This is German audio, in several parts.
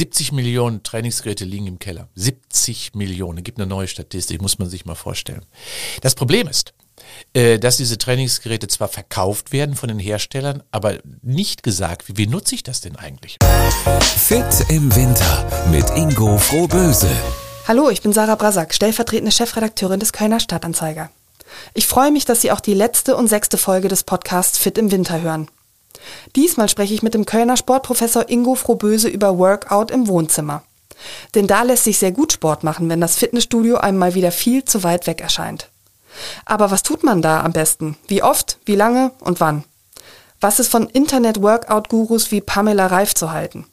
70 Millionen Trainingsgeräte liegen im Keller. 70 Millionen. Gibt eine neue Statistik, muss man sich mal vorstellen. Das Problem ist, äh, dass diese Trainingsgeräte zwar verkauft werden von den Herstellern, aber nicht gesagt, wie, wie nutze ich das denn eigentlich? Fit im Winter mit Ingo Frohböse. Hallo, ich bin Sarah Brasak, stellvertretende Chefredakteurin des Kölner Stadtanzeiger. Ich freue mich, dass Sie auch die letzte und sechste Folge des Podcasts Fit im Winter hören. Diesmal spreche ich mit dem Kölner Sportprofessor Ingo Frohböse über Workout im Wohnzimmer. Denn da lässt sich sehr gut Sport machen, wenn das Fitnessstudio einem mal wieder viel zu weit weg erscheint. Aber was tut man da am besten? Wie oft, wie lange und wann? Was ist von Internet-Workout-Gurus wie Pamela Reif zu halten?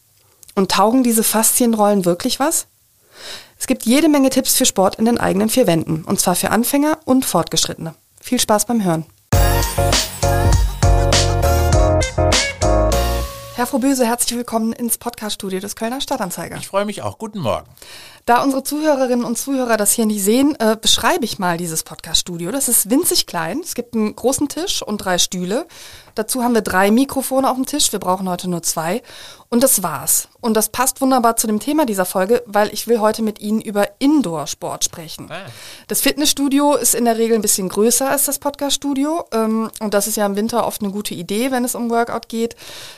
Und taugen diese Faszienrollen wirklich was? Es gibt jede Menge Tipps für Sport in den eigenen vier Wänden, und zwar für Anfänger und Fortgeschrittene. Viel Spaß beim Hören. Herr Frohböse, herzlich willkommen ins Podcaststudio des Kölner Stadtanzeiger. Ich freue mich auch. Guten Morgen. Da unsere Zuhörerinnen und Zuhörer das hier nicht sehen, äh, beschreibe ich mal dieses Podcaststudio. Das ist winzig klein. Es gibt einen großen Tisch und drei Stühle. Dazu haben wir drei Mikrofone auf dem Tisch. Wir brauchen heute nur zwei. Und das war's. Und das passt wunderbar zu dem Thema dieser Folge, weil ich will heute mit Ihnen über Indoor-Sport sprechen. Ah. Das Fitnessstudio ist in der Regel ein bisschen größer als das Podcaststudio. Ähm, und das ist ja im Winter oft eine gute Idee, wenn es um Workout geht.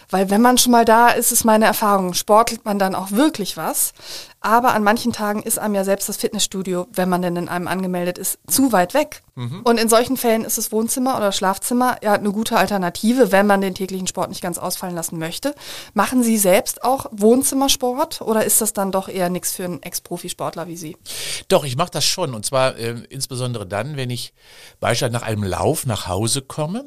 Weil wenn man schon mal da ist, ist meine Erfahrung, sportelt man dann auch wirklich was. Aber an manchen Tagen ist einem ja selbst das Fitnessstudio, wenn man denn in einem angemeldet ist, zu weit weg. Mhm. Und in solchen Fällen ist das Wohnzimmer oder Schlafzimmer ja eine gute Alternative, wenn man den täglichen Sport nicht ganz ausfallen lassen möchte. Machen Sie selbst auch Wohnzimmersport oder ist das dann doch eher nichts für einen Ex-Profisportler wie Sie? Doch, ich mache das schon. Und zwar äh, insbesondere dann, wenn ich beispielsweise nach einem Lauf nach Hause komme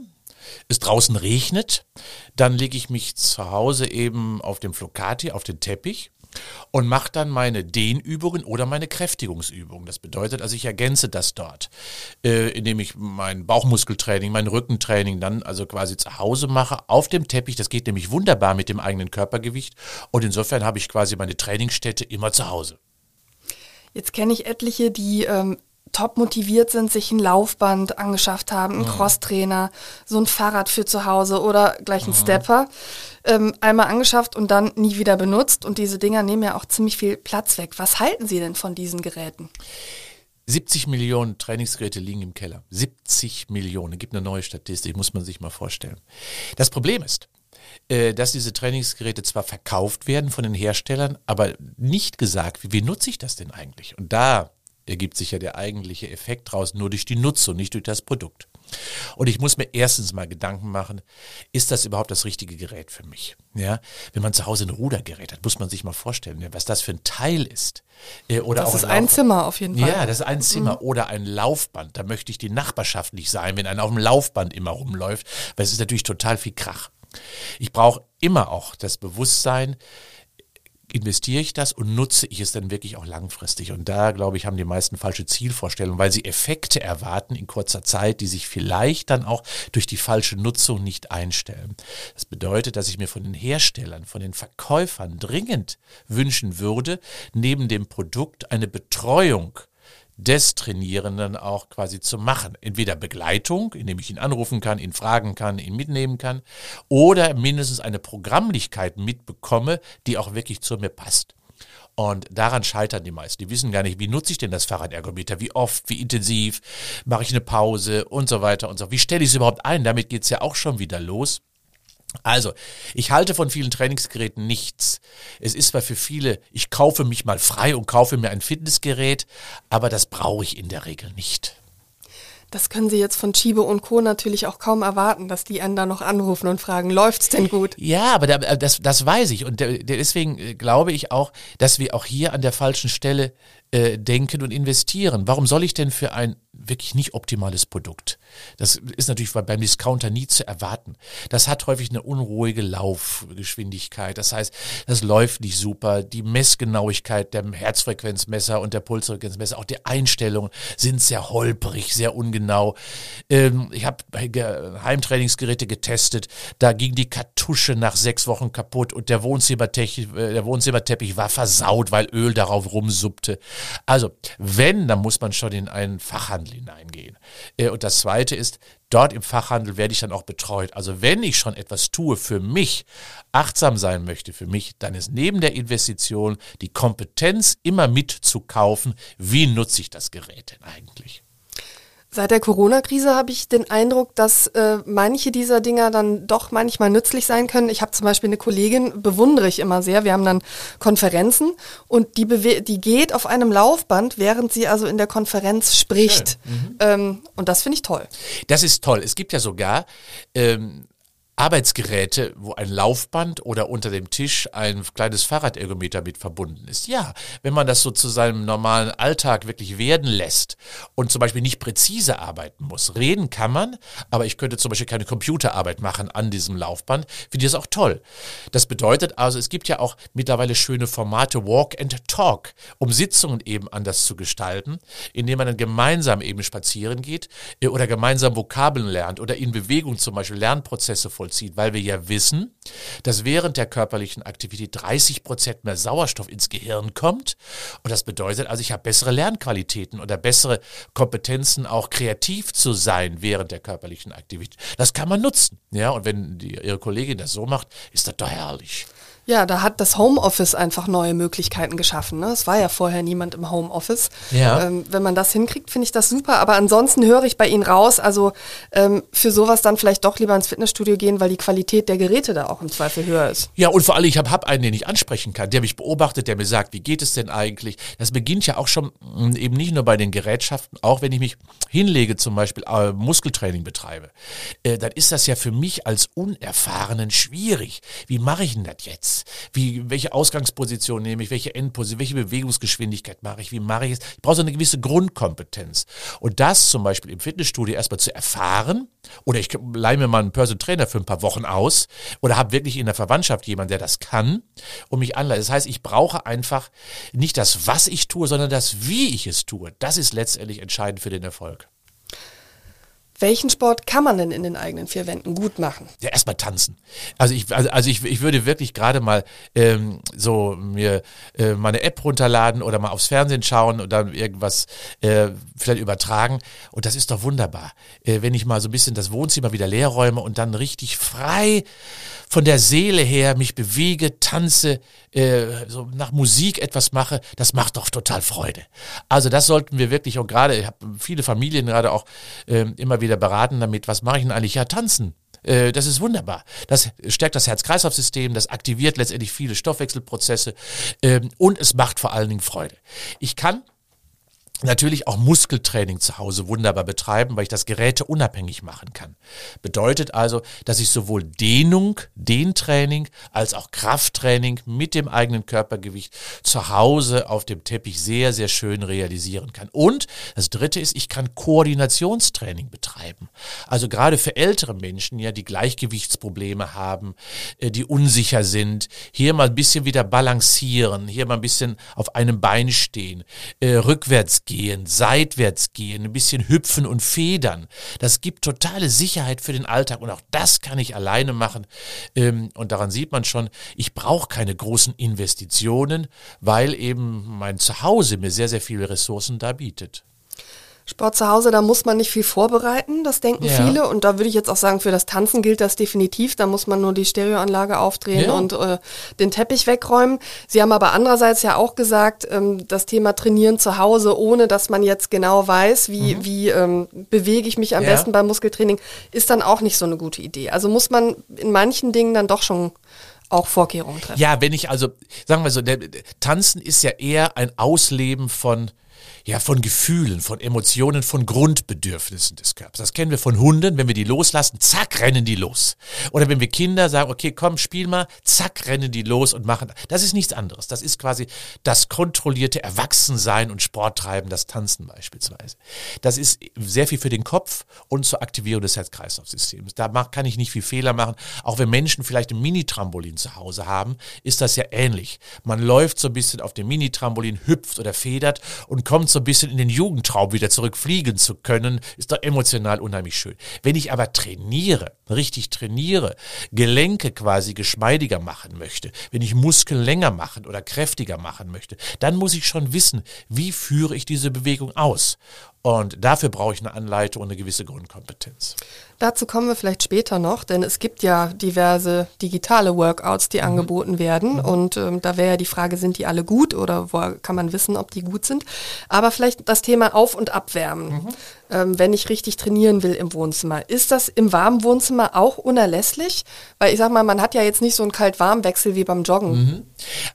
es draußen regnet, dann lege ich mich zu Hause eben auf dem Flocati, auf den Teppich und mache dann meine Dehnübungen oder meine Kräftigungsübungen. Das bedeutet also, ich ergänze das dort, äh, indem ich mein Bauchmuskeltraining, mein Rückentraining dann also quasi zu Hause mache, auf dem Teppich. Das geht nämlich wunderbar mit dem eigenen Körpergewicht und insofern habe ich quasi meine Trainingsstätte immer zu Hause. Jetzt kenne ich etliche, die ähm, top motiviert sind, sich ein Laufband angeschafft haben, einen mhm. Crosstrainer, so ein Fahrrad für zu Hause oder gleich einen mhm. Stepper, ähm, einmal angeschafft und dann nie wieder benutzt. Und diese Dinger nehmen ja auch ziemlich viel Platz weg. Was halten Sie denn von diesen Geräten? 70 Millionen Trainingsgeräte liegen im Keller. 70 Millionen. Gibt eine neue Statistik, muss man sich mal vorstellen. Das Problem ist, äh, dass diese Trainingsgeräte zwar verkauft werden von den Herstellern, aber nicht gesagt, wie, wie nutze ich das denn eigentlich? Und da ergibt sich ja der eigentliche Effekt draus nur durch die Nutzung, nicht durch das Produkt. Und ich muss mir erstens mal Gedanken machen, ist das überhaupt das richtige Gerät für mich? Ja, wenn man zu Hause ein Rudergerät hat, muss man sich mal vorstellen, was das für ein Teil ist. Äh, oder das ist ein, ein Zimmer auf jeden Fall. Ja, das ist ein Zimmer mhm. oder ein Laufband. Da möchte ich die Nachbarschaft nicht sein, wenn einer auf dem Laufband immer rumläuft, weil es ist natürlich total viel Krach. Ich brauche immer auch das Bewusstsein, investiere ich das und nutze ich es dann wirklich auch langfristig? Und da, glaube ich, haben die meisten falsche Zielvorstellungen, weil sie Effekte erwarten in kurzer Zeit, die sich vielleicht dann auch durch die falsche Nutzung nicht einstellen. Das bedeutet, dass ich mir von den Herstellern, von den Verkäufern dringend wünschen würde, neben dem Produkt eine Betreuung des Trainierenden auch quasi zu machen. Entweder Begleitung, indem ich ihn anrufen kann, ihn fragen kann, ihn mitnehmen kann, oder mindestens eine Programmlichkeit mitbekomme, die auch wirklich zu mir passt. Und daran scheitern die meisten. Die wissen gar nicht, wie nutze ich denn das Fahrradergometer, wie oft, wie intensiv, mache ich eine Pause und so weiter und so. Wie stelle ich es überhaupt ein? Damit geht es ja auch schon wieder los. Also, ich halte von vielen Trainingsgeräten nichts. Es ist zwar für viele, ich kaufe mich mal frei und kaufe mir ein Fitnessgerät, aber das brauche ich in der Regel nicht. Das können Sie jetzt von Chibo und Co. natürlich auch kaum erwarten, dass die einen da noch anrufen und fragen, läuft's denn gut? Ja, aber das, das weiß ich. Und deswegen äh, glaube ich auch, dass wir auch hier an der falschen Stelle äh, denken und investieren. Warum soll ich denn für ein wirklich nicht optimales Produkt. Das ist natürlich beim Discounter nie zu erwarten. Das hat häufig eine unruhige Laufgeschwindigkeit. Das heißt, das läuft nicht super. Die Messgenauigkeit der Herzfrequenzmesser und der Pulsfrequenzmesser, auch die Einstellungen sind sehr holprig, sehr ungenau. Ähm, ich habe Heimtrainingsgeräte getestet. Da ging die Kartusche nach sechs Wochen kaputt und der Wohnzimmerteppich, äh, der Wohnzimmerteppich war versaut, weil Öl darauf rumsuppte. Also, wenn, dann muss man schon in einen Fachhandel Fachhandel hineingehen. Äh, und das Zweite ist, dort im Fachhandel werde ich dann auch betreut. Also wenn ich schon etwas tue für mich, achtsam sein möchte für mich, dann ist neben der Investition die Kompetenz immer mitzukaufen, wie nutze ich das Gerät denn eigentlich. Seit der Corona-Krise habe ich den Eindruck, dass äh, manche dieser Dinger dann doch manchmal nützlich sein können. Ich habe zum Beispiel eine Kollegin, bewundere ich immer sehr. Wir haben dann Konferenzen und die, die geht auf einem Laufband, während sie also in der Konferenz spricht. Mhm. Ähm, und das finde ich toll. Das ist toll. Es gibt ja sogar ähm, Arbeitsgeräte, wo ein Laufband oder unter dem Tisch ein kleines Fahrradergometer mit verbunden ist. Ja, wenn man das so zu seinem normalen Alltag wirklich werden lässt und zum Beispiel nicht präzise arbeiten muss. Reden kann man, aber ich könnte zum Beispiel keine Computerarbeit machen an diesem Laufband. Finde ich das auch toll. Das bedeutet also, es gibt ja auch mittlerweile schöne Formate Walk and Talk, um Sitzungen eben anders zu gestalten, indem man dann gemeinsam eben spazieren geht äh, oder gemeinsam Vokabeln lernt oder in Bewegung zum Beispiel Lernprozesse vollzieht, weil wir ja wissen, dass während der körperlichen Aktivität 30 Prozent mehr Sauerstoff ins Gehirn kommt. Und das bedeutet also, ich habe bessere Lernqualitäten oder bessere Kompetenzen, auch kreativ zu sein während der körperlichen Aktivität. Das kann man nutzen. Ja, und wenn die, Ihre Kollegin das so macht, ist das doch herrlich. Ja, da hat das Homeoffice einfach neue Möglichkeiten geschaffen. Ne? Es war ja vorher niemand im Homeoffice. Ja. Ähm, wenn man das hinkriegt, finde ich das super. Aber ansonsten höre ich bei Ihnen raus, also ähm, für sowas dann vielleicht doch lieber ins Fitnessstudio gehen, weil die Qualität der Geräte da auch im Zweifel höher ist. Ja, und vor allem, ich habe hab einen, den ich ansprechen kann, der mich beobachtet, der mir sagt, wie geht es denn eigentlich? Das beginnt ja auch schon mh, hm, eben nicht nur bei den Gerätschaften, auch wenn ich mich hinlege, zum Beispiel äh, Muskeltraining betreibe, äh, dann ist das ja für mich als Unerfahrenen schwierig. Wie mache ich denn das jetzt? Wie, welche Ausgangsposition nehme ich, welche Endposition, welche Bewegungsgeschwindigkeit mache ich, wie mache ich es? Ich brauche so eine gewisse Grundkompetenz. Und das zum Beispiel im Fitnessstudio erstmal zu erfahren, oder ich leihe mir mal einen Person Trainer für ein paar Wochen aus, oder habe wirklich in der Verwandtschaft jemanden, der das kann und mich anleitet. Das heißt, ich brauche einfach nicht das, was ich tue, sondern das, wie ich es tue. Das ist letztendlich entscheidend für den Erfolg. Welchen Sport kann man denn in den eigenen vier Wänden gut machen? Ja, erstmal tanzen. Also ich, also, also ich, ich würde wirklich gerade mal ähm, so mir äh, meine App runterladen oder mal aufs Fernsehen schauen und dann irgendwas äh, vielleicht übertragen. Und das ist doch wunderbar. Äh, wenn ich mal so ein bisschen das Wohnzimmer wieder leer räume und dann richtig frei von der Seele her mich bewege, tanze, äh, so nach Musik etwas mache, das macht doch total Freude. Also das sollten wir wirklich auch gerade, ich habe viele Familien gerade auch äh, immer wieder beraten damit, was mache ich denn eigentlich? Ja, tanzen. Äh, das ist wunderbar. Das stärkt das Herz-Kreislauf-System, das aktiviert letztendlich viele Stoffwechselprozesse ähm, und es macht vor allen Dingen Freude. Ich kann natürlich auch Muskeltraining zu Hause wunderbar betreiben, weil ich das Geräte unabhängig machen kann. Bedeutet also, dass ich sowohl Dehnung, Dehntraining als auch Krafttraining mit dem eigenen Körpergewicht zu Hause auf dem Teppich sehr, sehr schön realisieren kann. Und das dritte ist, ich kann Koordinationstraining betreiben. Also gerade für ältere Menschen, ja, die Gleichgewichtsprobleme haben, äh, die unsicher sind, hier mal ein bisschen wieder balancieren, hier mal ein bisschen auf einem Bein stehen, äh, rückwärts gehen, gehen, seitwärts gehen, ein bisschen hüpfen und federn. Das gibt totale Sicherheit für den Alltag und auch das kann ich alleine machen. Ähm, und daran sieht man schon, ich brauche keine großen Investitionen, weil eben mein Zuhause mir sehr, sehr viele Ressourcen da bietet. Sport zu Hause, da muss man nicht viel vorbereiten, das denken ja. viele. Und da würde ich jetzt auch sagen, für das Tanzen gilt das definitiv. Da muss man nur die Stereoanlage aufdrehen ja. und äh, den Teppich wegräumen. Sie haben aber andererseits ja auch gesagt, ähm, das Thema Trainieren zu Hause, ohne dass man jetzt genau weiß, wie, mhm. wie ähm, bewege ich mich am ja. besten beim Muskeltraining, ist dann auch nicht so eine gute Idee. Also muss man in manchen Dingen dann doch schon auch Vorkehrungen treffen. Ja, wenn ich also, sagen wir so, der, Tanzen ist ja eher ein Ausleben von ja, von Gefühlen, von Emotionen, von Grundbedürfnissen des Körpers. Das kennen wir von Hunden, wenn wir die loslassen, zack, rennen die los. Oder wenn wir Kinder sagen, okay, komm, spiel mal, zack, rennen die los und machen. Das ist nichts anderes. Das ist quasi das kontrollierte Erwachsensein und Sporttreiben, das Tanzen beispielsweise. Das ist sehr viel für den Kopf und zur Aktivierung des Herz-Kreislauf-Systems. Da kann ich nicht viel Fehler machen. Auch wenn Menschen vielleicht ein Mini-Trampolin zu Hause haben, ist das ja ähnlich. Man läuft so ein bisschen auf dem Mini-Trampolin, hüpft oder federt und kommt so ein bisschen in den Jugendtraum wieder zurückfliegen zu können, ist doch emotional unheimlich schön. Wenn ich aber trainiere, richtig trainiere, Gelenke quasi geschmeidiger machen möchte, wenn ich Muskeln länger machen oder kräftiger machen möchte, dann muss ich schon wissen, wie führe ich diese Bewegung aus. Und dafür brauche ich eine Anleitung und eine gewisse Grundkompetenz. Dazu kommen wir vielleicht später noch, denn es gibt ja diverse digitale Workouts, die mhm. angeboten werden. Mhm. Und ähm, da wäre ja die Frage, sind die alle gut oder wo kann man wissen, ob die gut sind? Aber vielleicht das Thema Auf- und Abwärmen. Mhm. Ähm, wenn ich richtig trainieren will im Wohnzimmer. Ist das im warmen Wohnzimmer auch unerlässlich? Weil ich sag mal, man hat ja jetzt nicht so einen Kalt-Warm-Wechsel wie beim Joggen. Mhm.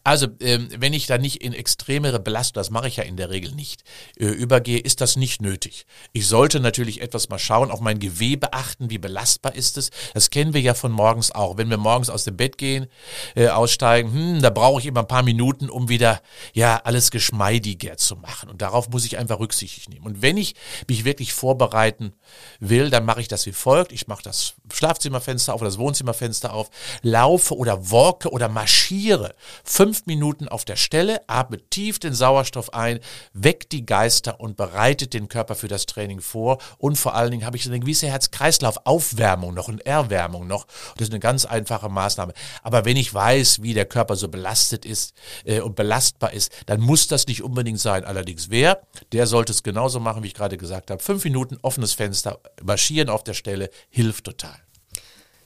Also, ähm, wenn ich da nicht in extremere Belastung, das mache ich ja in der Regel nicht, äh, übergehe, ist das nicht nötig. Ich sollte natürlich etwas mal schauen, auf mein Gewebe achten wie belastbar ist es. Das kennen wir ja von morgens auch. Wenn wir morgens aus dem Bett gehen, äh, aussteigen, hm, da brauche ich immer ein paar Minuten, um wieder ja alles geschmeidiger zu machen. Und darauf muss ich einfach Rücksicht nehmen. Und wenn ich mich wirklich vorbereiten will, dann mache ich das wie folgt. Ich mache das Schlafzimmerfenster auf, das Wohnzimmerfenster auf, laufe oder walke oder marschiere fünf Minuten auf der Stelle, atme tief den Sauerstoff ein, weckt die Geister und bereitet den Körper für das Training vor. Und vor allen Dingen habe ich eine gewisse Herz-Kreislauf Kreislaufaufwärmung noch und Erwärmung noch. Das ist eine ganz einfache Maßnahme. Aber wenn ich weiß, wie der Körper so belastet ist äh, und belastbar ist, dann muss das nicht unbedingt sein. Allerdings wer, der sollte es genauso machen, wie ich gerade gesagt habe. Fünf Minuten offenes Fenster, marschieren auf der Stelle, hilft total.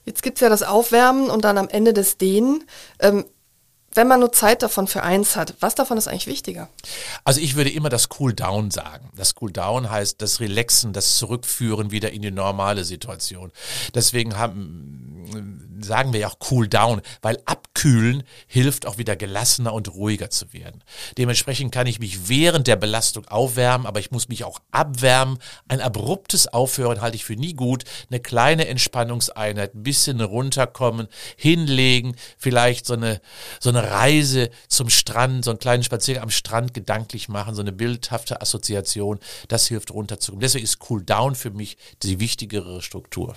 Jetzt gibt es ja das Aufwärmen und dann am Ende des Dehnen. Ähm, wenn man nur Zeit davon für eins hat, was davon ist eigentlich wichtiger? Also ich würde immer das Cool Down sagen. Das Cool Down heißt das Relaxen, das Zurückführen wieder in die normale Situation. Deswegen haben, sagen wir ja auch Cool Down, weil abkühlen hilft auch wieder gelassener und ruhiger zu werden. Dementsprechend kann ich mich während der Belastung aufwärmen, aber ich muss mich auch abwärmen. Ein abruptes Aufhören halte ich für nie gut. Eine kleine Entspannungseinheit, ein bisschen runterkommen, hinlegen, vielleicht so eine, so eine Reise zum Strand, so einen kleinen Spaziergang am Strand gedanklich machen, so eine bildhafte Assoziation, das hilft runterzukommen. Deswegen ist Cool Down für mich die wichtigere Struktur.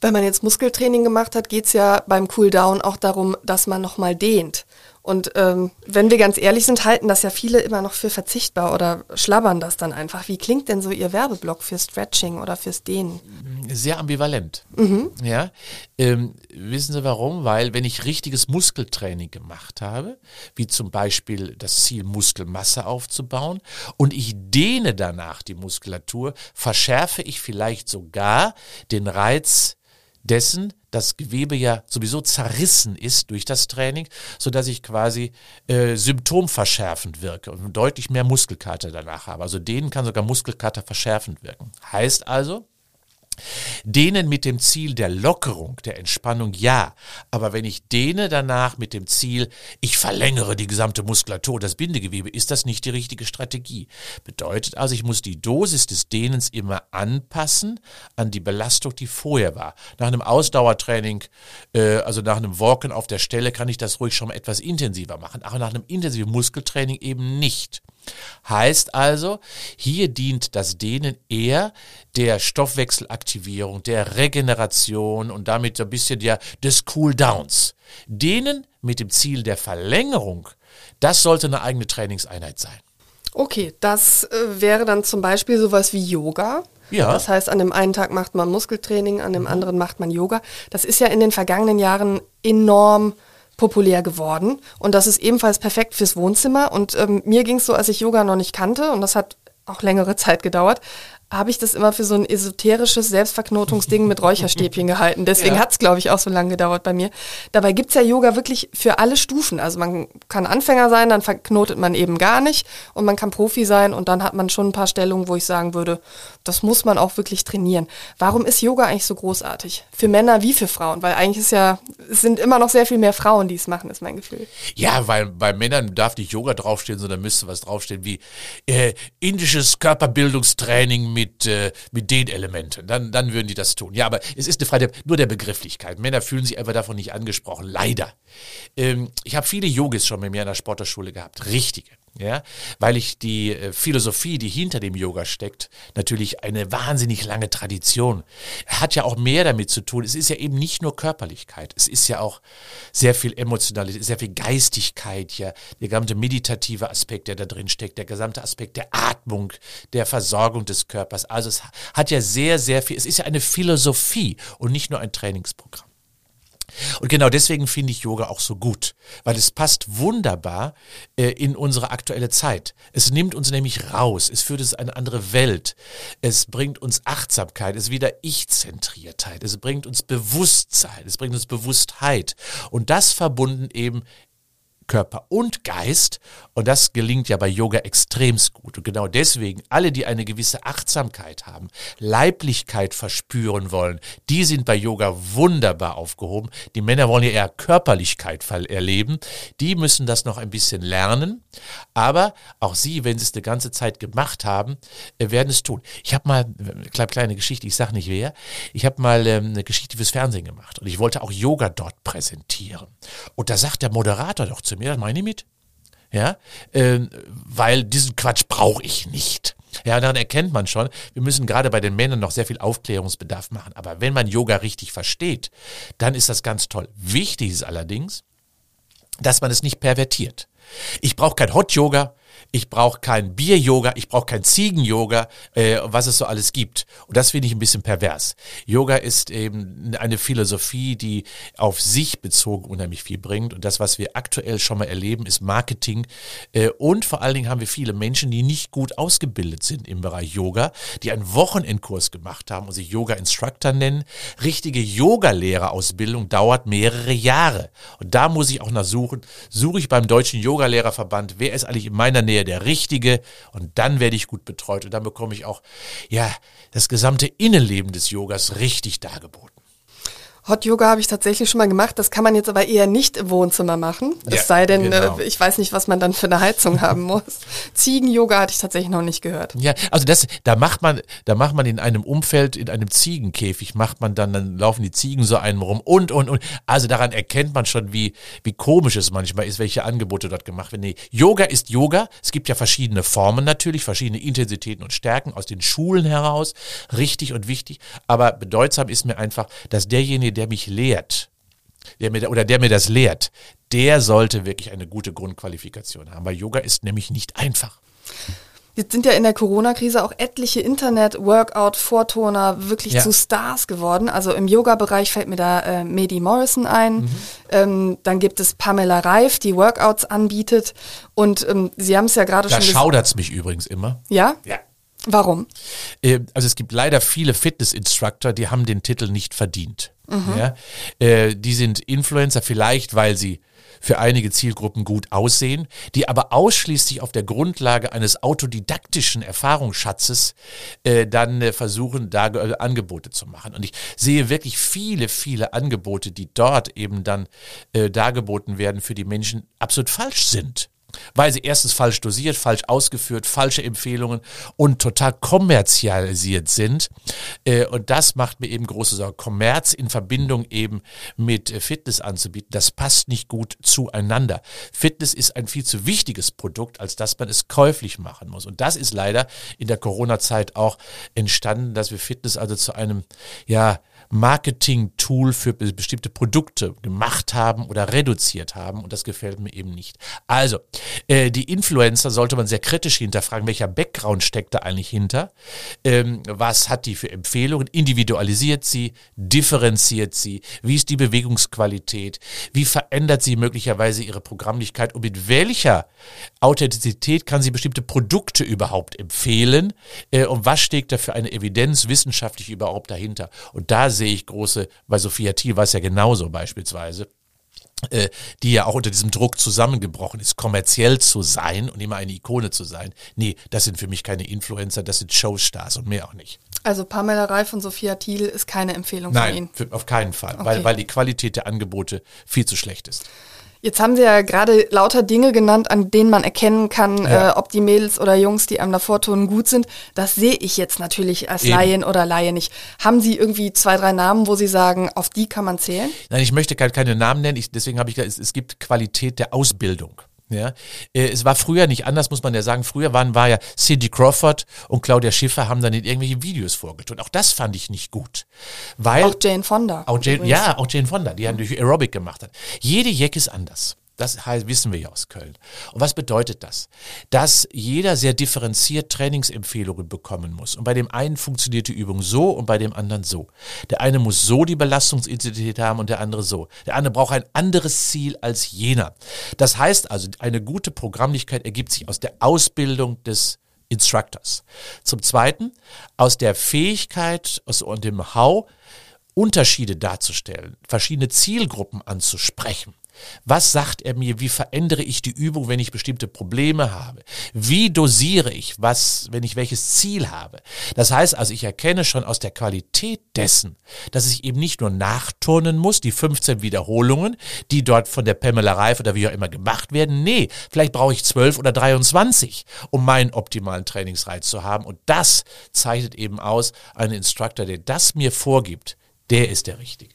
Wenn man jetzt Muskeltraining gemacht hat, geht es ja beim Cool Down auch darum, dass man nochmal dehnt. Und ähm, wenn wir ganz ehrlich sind, halten das ja viele immer noch für verzichtbar oder schlabbern das dann einfach. Wie klingt denn so Ihr Werbeblock für Stretching oder fürs Dehnen? Sehr ambivalent. Mhm. Ja, ähm, wissen Sie warum? Weil wenn ich richtiges Muskeltraining gemacht habe, wie zum Beispiel das Ziel Muskelmasse aufzubauen, und ich dehne danach die Muskulatur, verschärfe ich vielleicht sogar den Reiz dessen, das Gewebe ja sowieso zerrissen ist durch das Training, sodass ich quasi äh, symptomverschärfend wirke und deutlich mehr Muskelkater danach habe. Also denen kann sogar Muskelkater verschärfend wirken. Heißt also, Dehnen mit dem Ziel der Lockerung, der Entspannung, ja. Aber wenn ich dehne danach mit dem Ziel, ich verlängere die gesamte Muskulatur, das Bindegewebe, ist das nicht die richtige Strategie. Bedeutet also, ich muss die Dosis des Dehnens immer anpassen an die Belastung, die vorher war. Nach einem Ausdauertraining, äh, also nach einem Walken auf der Stelle, kann ich das ruhig schon etwas intensiver machen. Aber nach einem intensiven Muskeltraining eben nicht. Heißt also, hier dient das Dehnen eher der Stoffwechselaktivierung, der Regeneration und damit ein bisschen der, des Cooldowns. Dehnen mit dem Ziel der Verlängerung, das sollte eine eigene Trainingseinheit sein. Okay, das äh, wäre dann zum Beispiel sowas wie Yoga. Ja. Das heißt, an dem einen Tag macht man Muskeltraining, an dem mhm. anderen macht man Yoga. Das ist ja in den vergangenen Jahren enorm populär geworden. Und das ist ebenfalls perfekt fürs Wohnzimmer. Und ähm, mir ging es so, als ich Yoga noch nicht kannte. Und das hat auch längere Zeit gedauert, habe ich das immer für so ein esoterisches Selbstverknotungsding mit Räucherstäbchen gehalten. Deswegen ja. hat es, glaube ich, auch so lange gedauert bei mir. Dabei gibt es ja Yoga wirklich für alle Stufen. Also man kann Anfänger sein, dann verknotet man eben gar nicht und man kann Profi sein und dann hat man schon ein paar Stellungen, wo ich sagen würde, das muss man auch wirklich trainieren. Warum ist Yoga eigentlich so großartig? Für Männer wie für Frauen? Weil eigentlich ist ja, es sind immer noch sehr viel mehr Frauen, die es machen, ist mein Gefühl. Ja, weil bei Männern darf nicht Yoga draufstehen, sondern müsste was draufstehen wie äh, indisches Körperbildungstraining mit, äh, mit den Elementen. Dann, dann würden die das tun. Ja, aber es ist eine Frage nur der Begrifflichkeit. Männer fühlen sich einfach davon nicht angesprochen. Leider. Ähm, ich habe viele Yogis schon mit mir in der Sporterschule gehabt. Richtige ja, weil ich die äh, Philosophie, die hinter dem Yoga steckt, natürlich eine wahnsinnig lange Tradition hat ja auch mehr damit zu tun. Es ist ja eben nicht nur Körperlichkeit, es ist ja auch sehr viel Emotionalität, sehr viel Geistigkeit, ja, der gesamte meditative Aspekt, der da drin steckt, der gesamte Aspekt der Atmung, der Versorgung des Körpers. Also es hat ja sehr, sehr viel, es ist ja eine Philosophie und nicht nur ein Trainingsprogramm. Und genau deswegen finde ich Yoga auch so gut, weil es passt wunderbar äh, in unsere aktuelle Zeit. Es nimmt uns nämlich raus, es führt uns in eine andere Welt, es bringt uns Achtsamkeit, es ist wieder Ich-Zentriertheit, es bringt uns Bewusstsein, es bringt uns Bewusstheit und das verbunden eben Körper und Geist. Und das gelingt ja bei Yoga extremst gut. Und genau deswegen, alle, die eine gewisse Achtsamkeit haben, Leiblichkeit verspüren wollen, die sind bei Yoga wunderbar aufgehoben. Die Männer wollen ja eher Körperlichkeit erleben. Die müssen das noch ein bisschen lernen. Aber auch sie, wenn sie es eine ganze Zeit gemacht haben, äh, werden es tun. Ich habe mal, eine kleine Geschichte, ich sage nicht wer, ich habe mal ähm, eine Geschichte fürs Fernsehen gemacht. Und ich wollte auch Yoga dort präsentieren. Und da sagt der Moderator doch zu zu mir, meine ich mit. Ja, äh, weil diesen Quatsch brauche ich nicht. Ja, daran erkennt man schon, wir müssen gerade bei den Männern noch sehr viel Aufklärungsbedarf machen. Aber wenn man Yoga richtig versteht, dann ist das ganz toll. Wichtig ist allerdings, dass man es nicht pervertiert. Ich brauche kein Hot Yoga, ich brauche kein Bier-Yoga, ich brauche kein Ziegen-Yoga, äh, was es so alles gibt. Und das finde ich ein bisschen pervers. Yoga ist eben eine Philosophie, die auf sich bezogen unheimlich viel bringt. Und das, was wir aktuell schon mal erleben, ist Marketing. Äh, und vor allen Dingen haben wir viele Menschen, die nicht gut ausgebildet sind im Bereich Yoga, die einen Wochenendkurs gemacht haben und sich Yoga-Instructor nennen. Richtige Yoga-Lehrerausbildung dauert mehrere Jahre. Und da muss ich auch nach suchen. Suche ich beim Deutschen Yoga-Lehrerverband, wer ist eigentlich in meiner Nähe der Richtige und dann werde ich gut betreut und dann bekomme ich auch, ja, das gesamte Innenleben des Yogas richtig dargeboten. Hot Yoga habe ich tatsächlich schon mal gemacht. Das kann man jetzt aber eher nicht im Wohnzimmer machen. Es ja, sei denn, genau. äh, ich weiß nicht, was man dann für eine Heizung haben muss. Ziegen-Yoga hatte ich tatsächlich noch nicht gehört. Ja, also das, da macht man, da macht man in einem Umfeld, in einem Ziegenkäfig, macht man dann, dann laufen die Ziegen so einem rum und, und, und. Also daran erkennt man schon, wie, wie komisch es manchmal ist, welche Angebote dort gemacht werden. Nee, Yoga ist Yoga. Es gibt ja verschiedene Formen natürlich, verschiedene Intensitäten und Stärken aus den Schulen heraus. Richtig und wichtig. Aber bedeutsam ist mir einfach, dass derjenige, der mich lehrt, der mir, oder der mir das lehrt, der sollte wirklich eine gute Grundqualifikation haben, weil Yoga ist nämlich nicht einfach. Jetzt sind ja in der Corona-Krise auch etliche Internet-Workout-Vortoner wirklich ja. zu Stars geworden. Also im Yoga-Bereich fällt mir da äh, Medi Morrison ein. Mhm. Ähm, dann gibt es Pamela Reif, die Workouts anbietet. Und ähm, Sie haben es ja gerade schon gesagt. Da schaudert es mich übrigens immer. Ja? Ja. Warum? Äh, also es gibt leider viele Fitness-Instructor, die haben den Titel nicht verdient. Mhm. Ja? Äh, die sind Influencer vielleicht, weil sie für einige Zielgruppen gut aussehen, die aber ausschließlich auf der Grundlage eines autodidaktischen Erfahrungsschatzes äh, dann äh, versuchen, da äh, Angebote zu machen. Und ich sehe wirklich viele, viele Angebote, die dort eben dann äh, dargeboten werden, für die Menschen absolut falsch sind weil sie erstens falsch dosiert, falsch ausgeführt, falsche Empfehlungen und total kommerzialisiert sind. Äh, und das macht mir eben große Sorge. Kommerz in Verbindung eben mit äh, Fitness anzubieten, das passt nicht gut zueinander. Fitness ist ein viel zu wichtiges Produkt, als dass man es käuflich machen muss. Und das ist leider in der Corona-Zeit auch entstanden, dass wir Fitness also zu einem, ja, Marketing-Tool für bestimmte Produkte gemacht haben oder reduziert haben und das gefällt mir eben nicht. Also, äh, die Influencer sollte man sehr kritisch hinterfragen, welcher Background steckt da eigentlich hinter, ähm, was hat die für Empfehlungen, individualisiert sie, differenziert sie, wie ist die Bewegungsqualität, wie verändert sie möglicherweise ihre Programmlichkeit? Und mit welcher Authentizität kann sie bestimmte Produkte überhaupt empfehlen? Äh, und was steckt da für eine Evidenz wissenschaftlich überhaupt dahinter. Und da sehe ich große, bei Sophia Thiel war es ja genauso beispielsweise, äh, die ja auch unter diesem Druck zusammengebrochen ist, kommerziell zu sein und immer eine Ikone zu sein. Nee, das sind für mich keine Influencer, das sind Showstars und mehr auch nicht. Also Pamela Reif und Sophia Thiel ist keine Empfehlung Nein, von Ihnen? Nein, auf keinen Fall, okay. weil, weil die Qualität der Angebote viel zu schlecht ist. Jetzt haben Sie ja gerade lauter Dinge genannt, an denen man erkennen kann, ja. äh, ob die Mädels oder Jungs, die einem davor tun, gut sind. Das sehe ich jetzt natürlich als Eben. Laien oder Laie nicht. Haben Sie irgendwie zwei, drei Namen, wo Sie sagen, auf die kann man zählen? Nein, ich möchte keine Namen nennen. Ich, deswegen habe ich gesagt, es, es gibt Qualität der Ausbildung. Ja, äh, es war früher nicht anders, muss man ja sagen. Früher waren, war ja Cindy Crawford und Claudia Schiffer haben dann in irgendwelche Videos vorgetun. Auch das fand ich nicht gut. Weil, auch Jane Fonda. Auch Jane, ja, auch Jane Fonda, die ja durch Aerobic gemacht hat. Jede Jack ist anders. Das heißt, wissen wir ja aus Köln. Und was bedeutet das? Dass jeder sehr differenziert Trainingsempfehlungen bekommen muss. Und bei dem einen funktioniert die Übung so und bei dem anderen so. Der eine muss so die Belastungsintensität haben und der andere so. Der andere braucht ein anderes Ziel als jener. Das heißt also, eine gute Programmlichkeit ergibt sich aus der Ausbildung des Instructors. Zum Zweiten, aus der Fähigkeit und dem How, Unterschiede darzustellen, verschiedene Zielgruppen anzusprechen. Was sagt er mir? Wie verändere ich die Übung, wenn ich bestimmte Probleme habe? Wie dosiere ich was, wenn ich welches Ziel habe? Das heißt also, ich erkenne schon aus der Qualität dessen, dass ich eben nicht nur nachturnen muss, die 15 Wiederholungen, die dort von der Pamela Reif oder wie auch immer gemacht werden. Nee, vielleicht brauche ich 12 oder 23, um meinen optimalen Trainingsreiz zu haben. Und das zeichnet eben aus, einen Instructor, der das mir vorgibt, der ist der Richtige.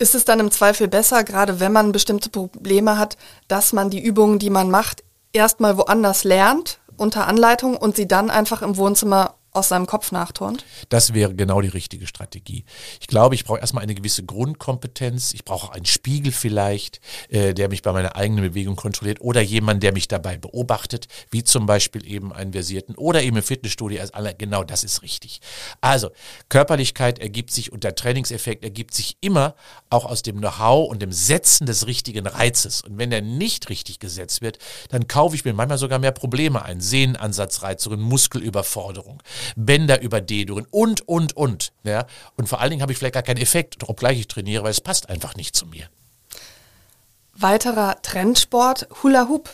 Ist es dann im Zweifel besser, gerade wenn man bestimmte Probleme hat, dass man die Übungen, die man macht, erstmal woanders lernt, unter Anleitung und sie dann einfach im Wohnzimmer aus seinem Kopf nachturnt? Das wäre genau die richtige Strategie. Ich glaube, ich brauche erstmal eine gewisse Grundkompetenz. Ich brauche einen Spiegel vielleicht, äh, der mich bei meiner eigenen Bewegung kontrolliert oder jemand, der mich dabei beobachtet, wie zum Beispiel eben einen Versierten oder eben im Fitnessstudio als aller. Genau das ist richtig. Also, Körperlichkeit ergibt sich und der Trainingseffekt ergibt sich immer auch aus dem Know-how und dem Setzen des richtigen Reizes. Und wenn er nicht richtig gesetzt wird, dann kaufe ich mir manchmal sogar mehr Probleme ein. Sehnenansatzreizungen, Muskelüberforderung. Bänderüberdehnungen und, und, und. Ja? Und vor allen Dingen habe ich vielleicht gar keinen Effekt, obgleich ich trainiere, weil es passt einfach nicht zu mir. Weiterer Trendsport, Hula Hoop.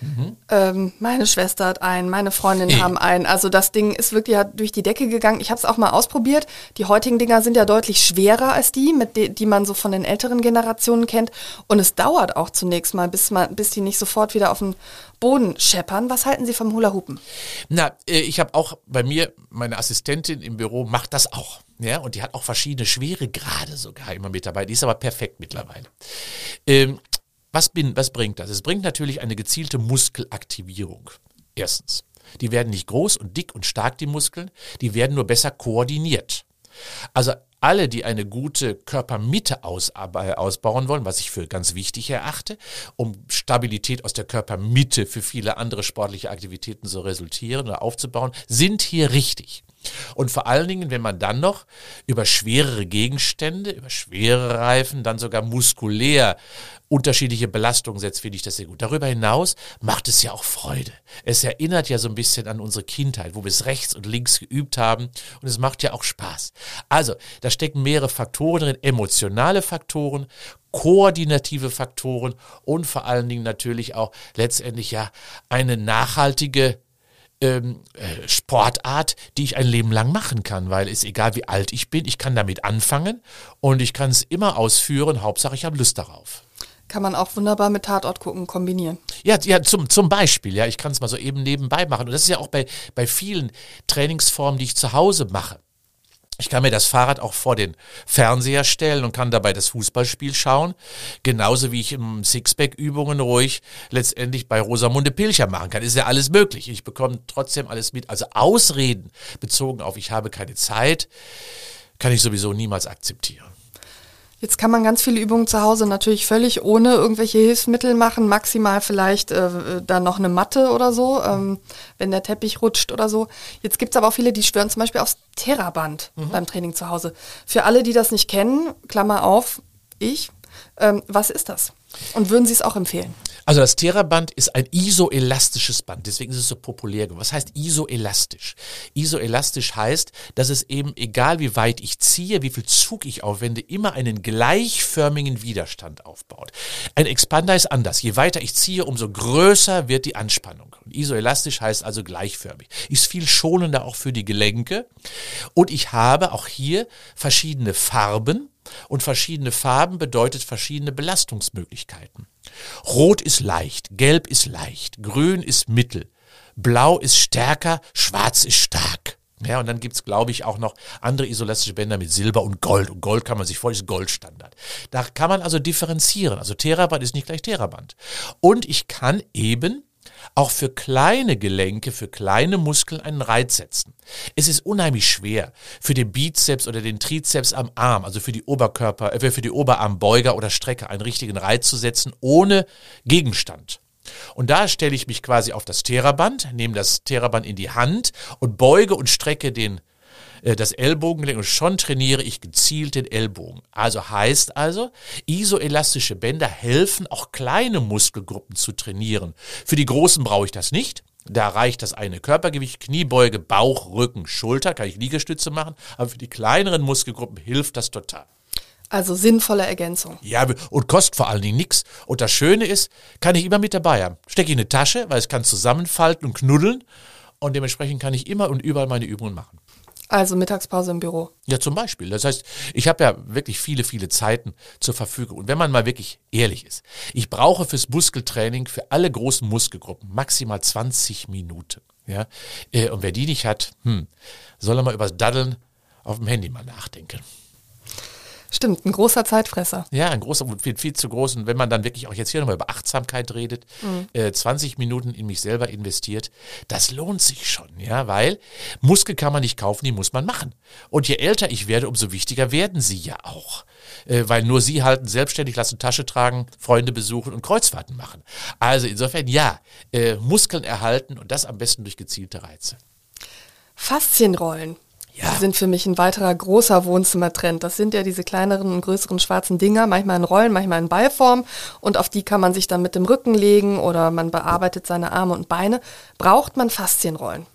Mhm. Ähm, meine Schwester hat einen, meine Freundinnen haben einen. Also das Ding ist wirklich ja durch die Decke gegangen. Ich habe es auch mal ausprobiert. Die heutigen Dinger sind ja deutlich schwerer als die, mit de die man so von den älteren Generationen kennt. Und es dauert auch zunächst mal, bis man, bis die nicht sofort wieder auf den Boden scheppern. Was halten Sie vom Hula Hoopen? Na, äh, ich habe auch bei mir meine Assistentin im Büro macht das auch. Ja, und die hat auch verschiedene schwere Grade sogar immer mit dabei. Die ist aber perfekt mittlerweile. Ähm, was, bin, was bringt das? Es bringt natürlich eine gezielte Muskelaktivierung. Erstens. Die werden nicht groß und dick und stark, die Muskeln, die werden nur besser koordiniert. Also alle, die eine gute Körpermitte ausbauen wollen, was ich für ganz wichtig erachte, um Stabilität aus der Körpermitte für viele andere sportliche Aktivitäten zu resultieren oder aufzubauen, sind hier richtig. Und vor allen Dingen, wenn man dann noch über schwerere Gegenstände, über schwere Reifen, dann sogar muskulär unterschiedliche Belastungen setzt, finde ich das sehr gut. Darüber hinaus macht es ja auch Freude. Es erinnert ja so ein bisschen an unsere Kindheit, wo wir es rechts und links geübt haben und es macht ja auch Spaß. Also, da stecken mehrere Faktoren drin, emotionale Faktoren, koordinative Faktoren und vor allen Dingen natürlich auch letztendlich ja eine nachhaltige ähm, äh, Sportart, die ich ein Leben lang machen kann, weil es egal wie alt ich bin, ich kann damit anfangen und ich kann es immer ausführen. Hauptsache, ich habe Lust darauf. Kann man auch wunderbar mit Tatort gucken kombinieren. Ja, ja zum, zum Beispiel, ja, ich kann es mal so eben nebenbei machen. Und das ist ja auch bei, bei vielen Trainingsformen, die ich zu Hause mache. Ich kann mir das Fahrrad auch vor den Fernseher stellen und kann dabei das Fußballspiel schauen. Genauso wie ich im Sixpack-Übungen ruhig letztendlich bei Rosamunde Pilcher machen kann. Ist ja alles möglich. Ich bekomme trotzdem alles mit. Also Ausreden bezogen auf ich habe keine Zeit, kann ich sowieso niemals akzeptieren. Jetzt kann man ganz viele Übungen zu Hause natürlich völlig ohne irgendwelche Hilfsmittel machen, maximal vielleicht äh, dann noch eine Matte oder so, ähm, wenn der Teppich rutscht oder so. Jetzt gibt's aber auch viele, die schwören zum Beispiel aufs Theraband mhm. beim Training zu Hause. Für alle, die das nicht kennen, Klammer auf, ich, ähm, was ist das? Und würden Sie es auch empfehlen? Also das Theraband ist ein isoelastisches Band, deswegen ist es so populär geworden. Was heißt isoelastisch? Isoelastisch heißt, dass es eben, egal wie weit ich ziehe, wie viel Zug ich aufwende, immer einen gleichförmigen Widerstand aufbaut. Ein Expander ist anders. Je weiter ich ziehe, umso größer wird die Anspannung. Und isoelastisch heißt also gleichförmig. Ist viel schonender auch für die Gelenke. Und ich habe auch hier verschiedene Farben, und verschiedene Farben bedeutet verschiedene Belastungsmöglichkeiten. Rot ist leicht, gelb ist leicht, grün ist mittel, blau ist stärker, schwarz ist stark. Ja, und dann gibt's glaube ich, auch noch andere isolastische Bänder mit Silber und Gold. Und Gold kann man sich vorstellen, ist Goldstandard. Da kann man also differenzieren. Also Theraband ist nicht gleich Theraband. Und ich kann eben auch für kleine Gelenke, für kleine Muskeln einen Reiz setzen. Es ist unheimlich schwer für den Bizeps oder den Trizeps am Arm, also für die Oberkörper, äh, für die Oberarmbeuger oder Strecke einen richtigen Reiz zu setzen ohne Gegenstand. Und da stelle ich mich quasi auf das Theraband, nehme das Theraband in die Hand und beuge und strecke den das Ellbogengelenk und schon trainiere ich gezielt den Ellbogen. Also heißt also, isoelastische Bänder helfen auch kleine Muskelgruppen zu trainieren. Für die großen brauche ich das nicht. Da reicht das eine Körpergewicht, Kniebeuge, Bauch, Rücken, Schulter, kann ich Liegestütze machen. Aber für die kleineren Muskelgruppen hilft das total. Also sinnvolle Ergänzung. Ja, und kostet vor allen Dingen nichts. Und das Schöne ist, kann ich immer mit dabei haben. Stecke ich in eine Tasche, weil es kann zusammenfalten und knuddeln. Und dementsprechend kann ich immer und überall meine Übungen machen. Also Mittagspause im Büro. Ja, zum Beispiel. Das heißt, ich habe ja wirklich viele, viele Zeiten zur Verfügung. Und wenn man mal wirklich ehrlich ist, ich brauche fürs Muskeltraining für alle großen Muskelgruppen maximal 20 Minuten. Ja? Äh, und wer die nicht hat, hm, soll er mal übers Daddeln auf dem Handy mal nachdenken. Stimmt, ein großer Zeitfresser. Ja, ein großer, viel, viel zu groß. Und wenn man dann wirklich auch jetzt hier nochmal über Achtsamkeit redet, mhm. äh, 20 Minuten in mich selber investiert, das lohnt sich schon, ja, weil Muskel kann man nicht kaufen, die muss man machen. Und je älter ich werde, umso wichtiger werden sie ja auch. Äh, weil nur sie halten selbstständig, lassen Tasche tragen, Freunde besuchen und Kreuzfahrten machen. Also insofern ja, äh, Muskeln erhalten und das am besten durch gezielte Reize. Faszienrollen ja. sind für mich ein weiterer großer Wohnzimmertrend. Das sind ja diese kleineren und größeren schwarzen Dinger, manchmal in Rollen, manchmal in Ballform und auf die kann man sich dann mit dem Rücken legen oder man bearbeitet seine Arme und Beine. Braucht man Faszienrollen?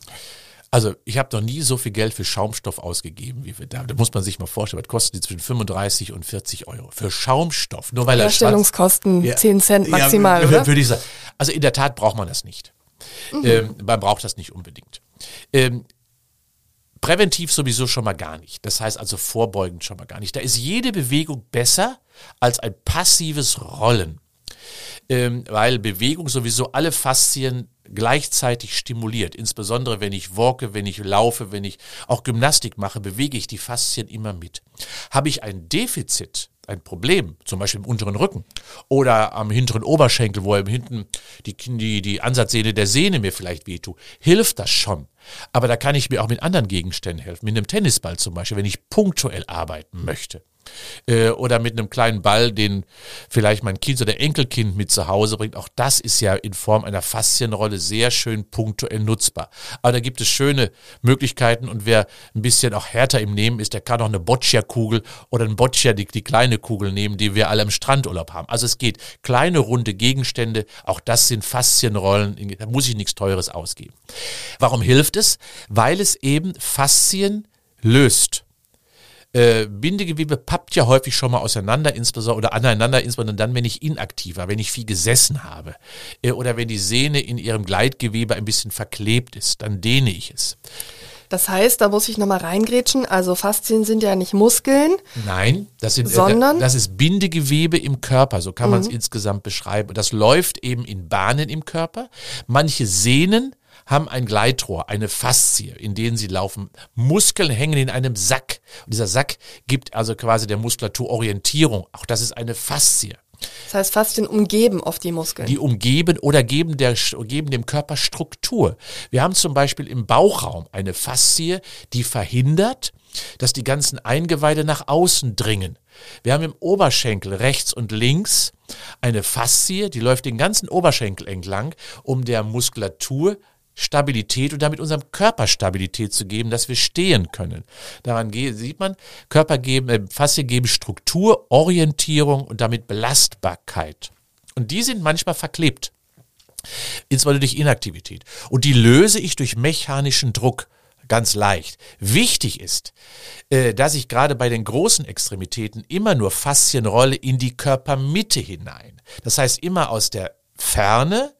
Also ich habe noch nie so viel Geld für Schaumstoff ausgegeben wie wir da. Da muss man sich mal vorstellen, was kosten die zwischen 35 und 40 Euro für Schaumstoff. Nur weil er Herstellungskosten ja, 10 Cent maximal, ja, oder? Würde ich sagen. Also in der Tat braucht man das nicht. Mhm. Ähm, man braucht das nicht unbedingt. Ähm, Präventiv sowieso schon mal gar nicht. Das heißt also vorbeugend schon mal gar nicht. Da ist jede Bewegung besser als ein passives Rollen. Ähm, weil Bewegung sowieso alle Faszien gleichzeitig stimuliert. Insbesondere wenn ich walke, wenn ich laufe, wenn ich auch Gymnastik mache, bewege ich die Faszien immer mit. Habe ich ein Defizit, ein Problem, zum Beispiel im unteren Rücken oder am hinteren Oberschenkel, wo hinten die, die, die Ansatzsehne der Sehne mir vielleicht wehtut, hilft das schon. Aber da kann ich mir auch mit anderen Gegenständen helfen, mit einem Tennisball zum Beispiel, wenn ich punktuell arbeiten möchte äh, oder mit einem kleinen Ball, den vielleicht mein Kind oder Enkelkind mit zu Hause bringt. Auch das ist ja in Form einer Faszienrolle sehr schön punktuell nutzbar. Aber da gibt es schöne Möglichkeiten und wer ein bisschen auch härter im Nehmen ist, der kann auch eine Boccia-Kugel oder ein Boccia, die, die kleine Kugel nehmen, die wir alle im Strandurlaub haben. Also es geht. Kleine, runde Gegenstände, auch das sind Faszienrollen, da muss ich nichts Teures ausgeben. Warum hilft es? Weil es eben Faszien löst äh, Bindegewebe pappt ja häufig schon mal auseinander, insbesondere oder aneinander, insbesondere dann, wenn ich inaktiv war, wenn ich viel gesessen habe äh, oder wenn die Sehne in ihrem Gleitgewebe ein bisschen verklebt ist, dann dehne ich es. Das heißt, da muss ich nochmal reingrätschen. Also Faszien sind ja nicht Muskeln. Nein, das, sind, äh, sondern? Das ist Bindegewebe im Körper, so kann man es mhm. insgesamt beschreiben. Das läuft eben in Bahnen im Körper. Manche Sehnen haben ein Gleitrohr, eine Faszie, in denen sie laufen. Muskeln hängen in einem Sack. Und dieser Sack gibt also quasi der Muskulatur Orientierung. Auch das ist eine Faszie. Das heißt, Faszien umgeben oft die Muskeln. Die umgeben oder geben, der, geben dem Körper Struktur. Wir haben zum Beispiel im Bauchraum eine Faszie, die verhindert, dass die ganzen Eingeweide nach außen dringen. Wir haben im Oberschenkel rechts und links eine Faszie, die läuft den ganzen Oberschenkel entlang, um der Muskulatur Stabilität und damit unserem Körper Stabilität zu geben, dass wir stehen können. Daran sieht man, Körper geben, äh, Faszien geben Struktur, Orientierung und damit Belastbarkeit. Und die sind manchmal verklebt. Insbesondere durch Inaktivität. Und die löse ich durch mechanischen Druck ganz leicht. Wichtig ist, äh, dass ich gerade bei den großen Extremitäten immer nur Faszienrolle in die Körpermitte hinein. Das heißt immer aus der Ferne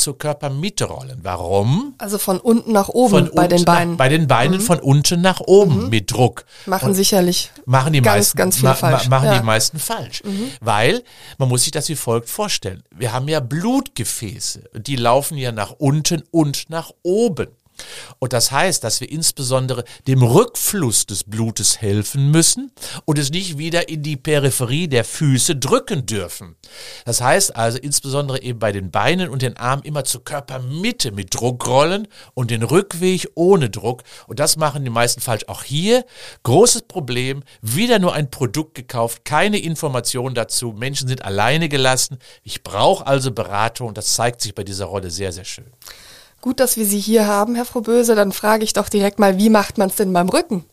zur Körpermitte rollen. Warum? Also von unten nach oben von bei den Beinen. Nach, bei den Beinen mhm. von unten nach oben mhm. mit Druck. Machen Und sicherlich machen die ganz, meisten, ganz viel ma, falsch. machen ja. die meisten falsch. Mhm. Weil man muss sich das wie folgt vorstellen. Wir haben ja Blutgefäße. Die laufen ja nach unten und nach oben. Und das heißt, dass wir insbesondere dem Rückfluss des Blutes helfen müssen und es nicht wieder in die Peripherie der Füße drücken dürfen. Das heißt also insbesondere eben bei den Beinen und den Armen immer zur Körpermitte mit Druck rollen und den Rückweg ohne Druck. Und das machen die meisten falsch. Auch hier großes Problem, wieder nur ein Produkt gekauft, keine Informationen dazu. Menschen sind alleine gelassen. Ich brauche also Beratung. Das zeigt sich bei dieser Rolle sehr, sehr schön. Gut, dass wir Sie hier haben, Herr Frohböse. Dann frage ich doch direkt mal, wie macht man es denn beim Rücken?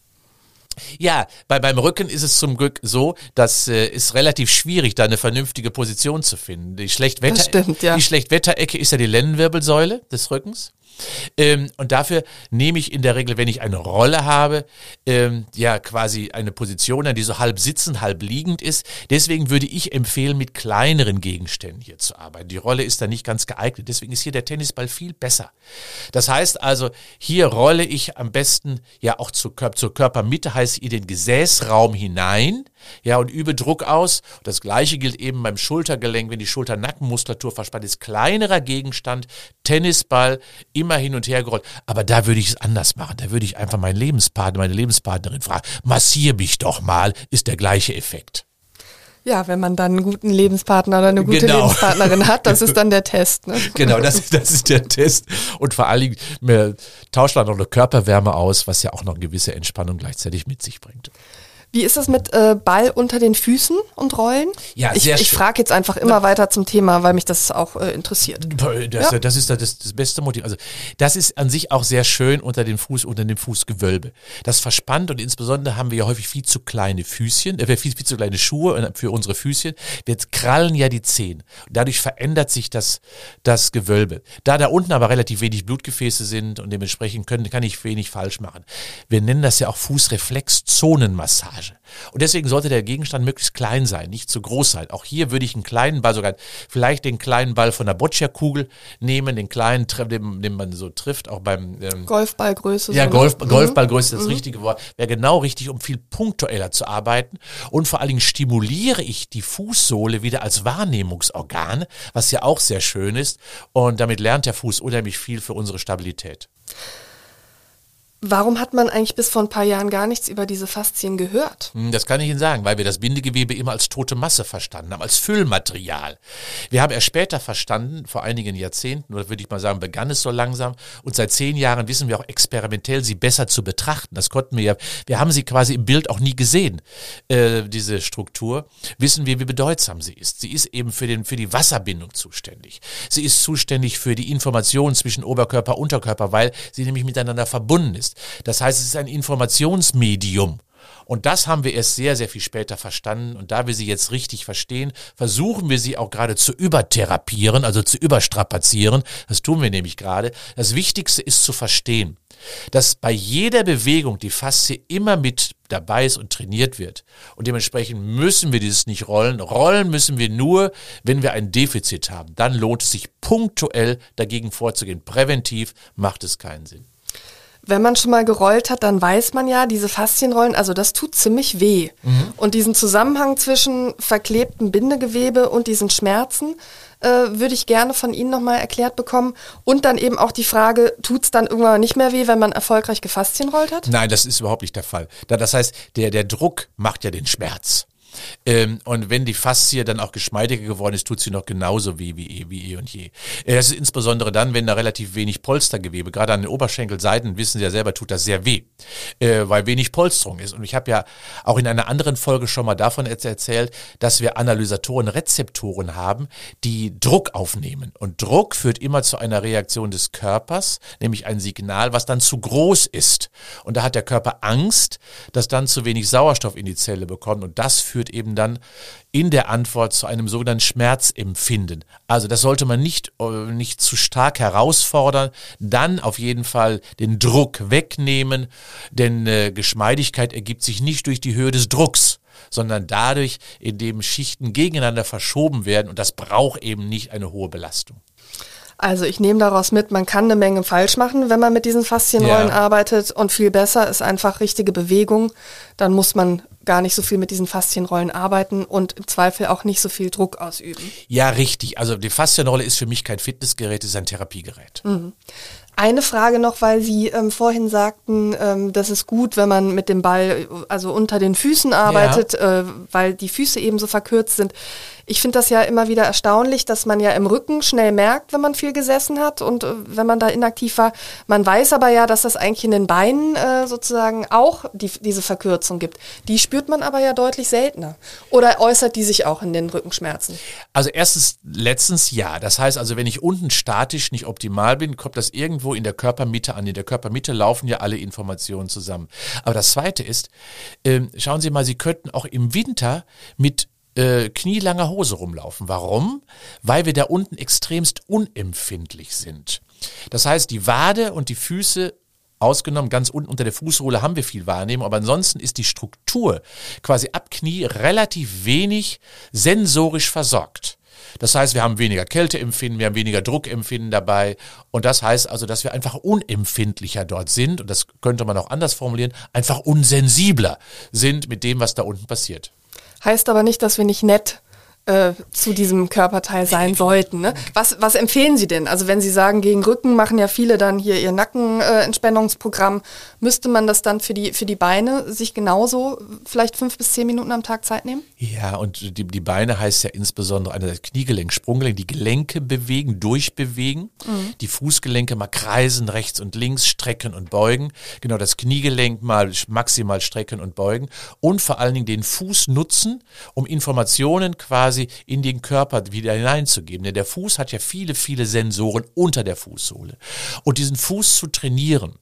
Ja, bei, beim Rücken ist es zum Glück so, dass äh, ist relativ schwierig, da eine vernünftige Position zu finden. Die Schlechtwetter, stimmt, ja. die Schlechtwetterecke ist ja die Lendenwirbelsäule des Rückens. Ähm, und dafür nehme ich in der Regel, wenn ich eine Rolle habe, ähm, ja quasi eine Position, die so halb sitzend, halb liegend ist. Deswegen würde ich empfehlen, mit kleineren Gegenständen hier zu arbeiten. Die Rolle ist da nicht ganz geeignet. Deswegen ist hier der Tennisball viel besser. Das heißt also, hier rolle ich am besten ja auch zur, Kör zur Körpermitte, heißt in den Gesäßraum hinein, ja, und übe Druck aus. Das gleiche gilt eben beim Schultergelenk, wenn die Schulter-Nackenmuskulatur verspannt ist. Kleinerer Gegenstand, Tennisball, immer hin und her gerollt. Aber da würde ich es anders machen. Da würde ich einfach meinen Lebenspartner, meine Lebenspartnerin fragen, massier mich doch mal, ist der gleiche Effekt. Ja, wenn man dann einen guten Lebenspartner oder eine gute Genau. Lebenspartnerin hat, das ist dann der Test. Ne? Genau, das, ist- das ist der Test. Und vor allen Dingen mir tauscht man noch eine Körperwärme aus, was ja auch noch eine gewisse Entspannung gleichzeitig mit sich bringt. Wie ist das mit äh, Ball unter den Füßen und Rollen? Ja, ich, sehr Ich frage jetzt einfach immer weiter zum Thema, weil mich das auch äh, interessiert. Das, Ja. das ist das, das beste Motiv. Also das ist an sich auch sehr schön unter dem Fuß, unter dem Fußgewölbe. Das verspannt und insbesondere haben wir ja häufig viel zu kleine Füßchen, äh, viel, viel zu kleine Schuhe für unsere Füßchen. Wir krallen ja die Zehen. Dadurch verändert sich das, das Gewölbe. Da da unten aber relativ wenig Blutgefäße sind und dementsprechend können, kann ich wenig falsch machen. Wir nennen das ja auch Fußreflexzonenmassage. Und deswegen sollte der Gegenstand möglichst klein sein, nicht zu groß sein. Auch hier würde ich einen kleinen Ball, sogar vielleicht den kleinen Ball von der Boccia-Kugel nehmen, den kleinen, den, den man so trifft, auch beim ähm, Golfballgröße. ja, so, Golf, ne? Golfballgröße ist das richtige Wort. Wäre genau richtig, um viel punktueller zu arbeiten. Und vor allen Dingen stimuliere ich die Fußsohle wieder als Wahrnehmungsorgan, was ja auch sehr schön ist. Und damit lernt der Fuß unheimlich viel für unsere Stabilität. Warum hat man eigentlich bis vor ein paar Jahren gar nichts über diese Faszien gehört? Hm, Das kann ich Ihnen sagen, weil wir das Bindegewebe immer als tote Masse verstanden haben, als Füllmaterial. Wir haben erst später verstanden, vor einigen Jahrzehnten, oder würde ich mal sagen, begann es so langsam. Und seit zehn Jahren wissen wir auch experimentell, sie besser zu betrachten. Das konnten wir ja, wir haben sie quasi im Bild auch nie gesehen, äh, diese Struktur. Wissen wir, wie bedeutsam sie ist. Sie ist eben für, den, für die Wasserbindung zuständig. Sie ist zuständig für die Information zwischen Oberkörper und Unterkörper, weil sie nämlich miteinander verbunden ist. Das heißt, es ist ein Informationsmedium. Und das haben wir erst sehr, sehr viel später verstanden. Und da wir sie jetzt richtig verstehen, versuchen wir sie auch gerade zu übertherapieren, also zu überstrapazieren. Das tun wir nämlich gerade. Das Wichtigste ist zu verstehen, dass bei jeder Bewegung die Faszie immer mit dabei ist und trainiert wird. Und dementsprechend müssen wir dieses nicht rollen. Rollen müssen wir nur, wenn wir ein Defizit haben. Dann lohnt es sich punktuell dagegen vorzugehen. Präventiv macht es keinen Sinn. Wenn man schon mal gerollt hat, dann weiß man ja, diese Faszienrollen, also das tut ziemlich weh. Und diesen Zusammenhang zwischen verklebtem Bindegewebe und diesen Schmerzen äh, würde ich gerne von Ihnen nochmal erklärt bekommen. Und dann eben auch die Frage, tut es dann irgendwann nicht mehr weh, wenn man erfolgreich gefaszienrollt hat? Nein, das ist überhaupt nicht der Fall. Da- Das heißt, der, der Druck macht ja den Schmerz. Ähm, und wenn die Faszie dann auch geschmeidiger geworden ist, tut sie noch genauso weh wie eh, wie eh und je. Äh, das ist insbesondere dann, wenn da relativ wenig Polstergewebe, gerade an den Oberschenkelseiten, wissen Sie ja selber, tut das sehr weh, äh, weil wenig Polsterung ist. Und ich habe ja auch in einer anderen Folge schon mal davon erz- erzählt, dass wir Analysatoren, Rezeptoren haben, die Druck aufnehmen. Und Druck führt immer zu einer Reaktion des Körpers, nämlich ein Signal, was dann zu groß ist. Und da hat der Körper Angst, dass dann zu wenig Sauerstoff in die Zelle bekommt. Und das führt eben dann in der Antwort zu einem sogenannten Schmerzempfinden. Also das sollte man nicht, äh, nicht zu stark herausfordern. Dann auf jeden Fall den Druck wegnehmen, denn äh, Geschmeidigkeit ergibt sich nicht durch die Höhe des Drucks sondern dadurch, indem Schichten gegeneinander verschoben werden und das braucht eben nicht eine hohe Belastung. Also ich nehme daraus mit, man kann eine Menge falsch machen, wenn man mit diesen Faszienrollen Ja. arbeitet und viel besser ist einfach richtige Bewegung. Dann muss man gar nicht so viel mit diesen Faszienrollen arbeiten und im Zweifel auch nicht so viel Druck ausüben. Ja, richtig. Also die Faszienrolle ist für mich kein Fitnessgerät, es ist ein Therapiegerät. Eine Frage noch, weil Sie ähm, vorhin sagten, ähm, das ist gut, wenn man mit dem Ball also unter den Füßen arbeitet, ja. äh, weil die Füße eben so verkürzt sind. Ich finde das ja immer wieder erstaunlich, dass man ja im Rücken schnell merkt, wenn man viel gesessen hat und äh, wenn man da inaktiv war. Man weiß aber ja, dass das eigentlich in den Beinen äh, sozusagen auch die, diese Verkürzung gibt. Die spürt man aber ja deutlich seltener. Oder äußert die sich auch in den Rückenschmerzen? Also erstens, letztens ja. Das heißt also, wenn ich unten statisch nicht optimal bin, kommt das irgendwo in der Körpermitte an. In der Körpermitte laufen ja alle Informationen zusammen. Aber das Zweite ist, äh, schauen Sie mal, Sie könnten auch im Winter mit äh, knielanger Hose rumlaufen. Warum? Weil wir da unten extremst unempfindlich sind. Das heißt, die Wade und die Füße ausgenommen, ganz unten unter der Fußsohle haben wir viel Wahrnehmung, aber ansonsten ist die Struktur quasi ab Knie relativ wenig sensorisch versorgt. Das heißt, wir haben weniger Kälteempfinden, wir haben weniger Druckempfinden dabei und das heißt also, dass wir einfach unempfindlicher dort sind und das könnte man auch anders formulieren, einfach unsensibler sind mit dem, was da unten passiert. Heißt aber nicht, dass wir nicht nett äh, zu diesem Körperteil sein sollten. Ne? Was, was empfehlen Sie denn? Also wenn Sie sagen, gegen Rücken machen ja viele dann hier ihr Nackenentspannungsprogramm, äh, müsste man das dann für die, für die Beine sich genauso vielleicht fünf bis zehn Minuten am Tag Zeit nehmen? Ja, und die, die Beine heißt ja insbesondere einerseits Kniegelenk, Sprunggelenk, die Gelenke bewegen, durchbewegen, mhm. die Fußgelenke mal kreisen, rechts und links, strecken und beugen. Genau, das Kniegelenk mal maximal strecken und beugen und vor allen Dingen den Fuß nutzen, um Informationen quasi quasi in den Körper wieder hineinzugeben. Denn der Fuß hat ja viele, viele Sensoren unter der Fußsohle. Und diesen Fuß zu trainieren,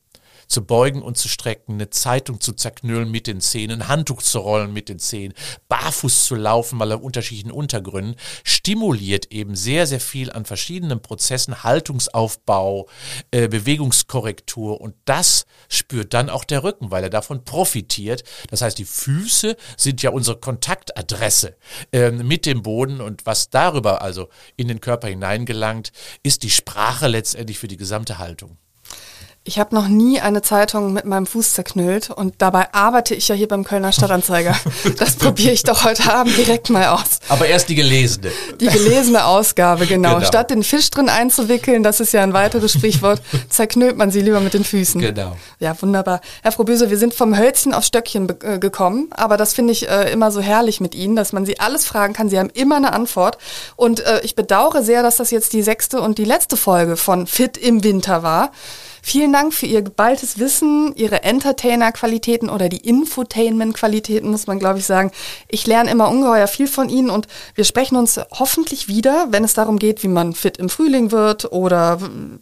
zu beugen und zu strecken, eine Zeitung zu zerknüllen mit den Zähnen, ein Handtuch zu rollen mit den Zähnen, barfuß zu laufen, weil er unterschiedlichen Untergründen, stimuliert eben sehr, sehr viel an verschiedenen Prozessen, Haltungsaufbau, äh, Bewegungskorrektur und das spürt dann auch der Rücken, weil er davon profitiert. Das heißt, die Füße sind ja unsere Kontaktadresse äh, mit dem Boden und was darüber also in den Körper hineingelangt, ist die Sprache letztendlich für die gesamte Haltung. Ich habe noch nie eine Zeitung mit meinem Fuß zerknüllt und dabei arbeite ich ja hier beim Kölner Stadtanzeiger. Das probiere ich doch heute Abend direkt mal aus. Aber erst die gelesene. Die gelesene Ausgabe, genau. genau. Statt den Fisch drin einzuwickeln, das ist ja ein weiteres Sprichwort, zerknüllt man sie lieber mit den Füßen. Genau. Ja, wunderbar. Herr Froböse, wir sind vom Hölzchen auf Stöckchen äh, gekommen, aber das finde ich äh, immer so herrlich mit Ihnen, dass man Sie alles fragen kann. Sie haben immer eine Antwort. Und äh, ich bedauere sehr, dass das jetzt die sechste und die letzte Folge von Fit im Winter war. Vielen Dank für Ihr geballtes Wissen, Ihre Entertainer-Qualitäten oder die Infotainment-Qualitäten, muss man glaube ich sagen. Ich lerne immer ungeheuer viel von Ihnen und wir sprechen uns hoffentlich wieder, wenn es darum geht, wie man fit im Frühling wird oder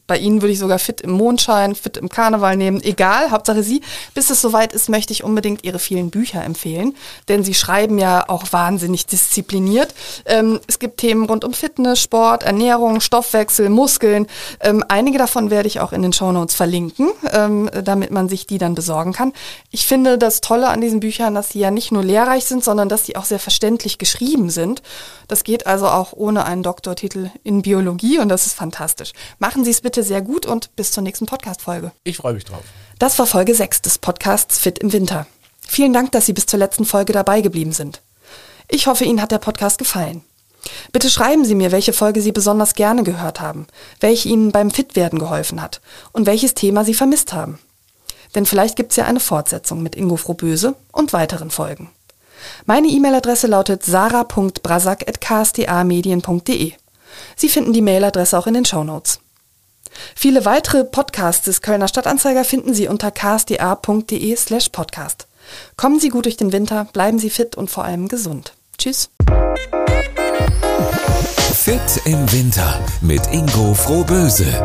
bei Ihnen würde ich sogar fit im Mondschein, fit im Karneval nehmen. Egal, Hauptsache Sie. Bis es soweit ist, möchte ich unbedingt Ihre vielen Bücher empfehlen, denn Sie schreiben ja auch wahnsinnig diszipliniert. Ähm, es gibt Themen rund um Fitness, Sport, Ernährung, Stoffwechsel, Muskeln. Ähm, einige davon werde ich auch in den Shownotes uns verlinken, ähm, damit man sich die dann besorgen kann. Ich finde das Tolle an diesen Büchern, dass sie ja nicht nur lehrreich sind, sondern dass sie auch sehr verständlich geschrieben sind. Das geht also auch ohne einen Doktortitel in Biologie und das ist fantastisch. Machen Sie es bitte sehr gut und bis zur nächsten Podcast-Folge. Ich freue mich drauf. Das war Folge 6 des Podcasts Fit im Winter. Vielen Dank, dass Sie bis zur letzten Folge dabei geblieben sind. Ich hoffe, Ihnen hat der Podcast gefallen. Bitte schreiben Sie mir, welche Folge Sie besonders gerne gehört haben, welche Ihnen beim Fitwerden geholfen hat und welches Thema Sie vermisst haben. Denn vielleicht gibt es ja eine Fortsetzung mit Ingo Frohböse und weiteren Folgen. Meine E-Mail-Adresse lautet sarah.brasak.ksda-medien.de. Sie finden die Mailadresse auch in den Show Notes. Viele weitere Podcasts des Kölner Stadtanzeiger finden Sie unter ksda.de slash podcast. Kommen Sie gut durch den Winter, bleiben Sie fit und vor allem gesund. Tschüss. Fit im Winter mit Ingo Frohböse.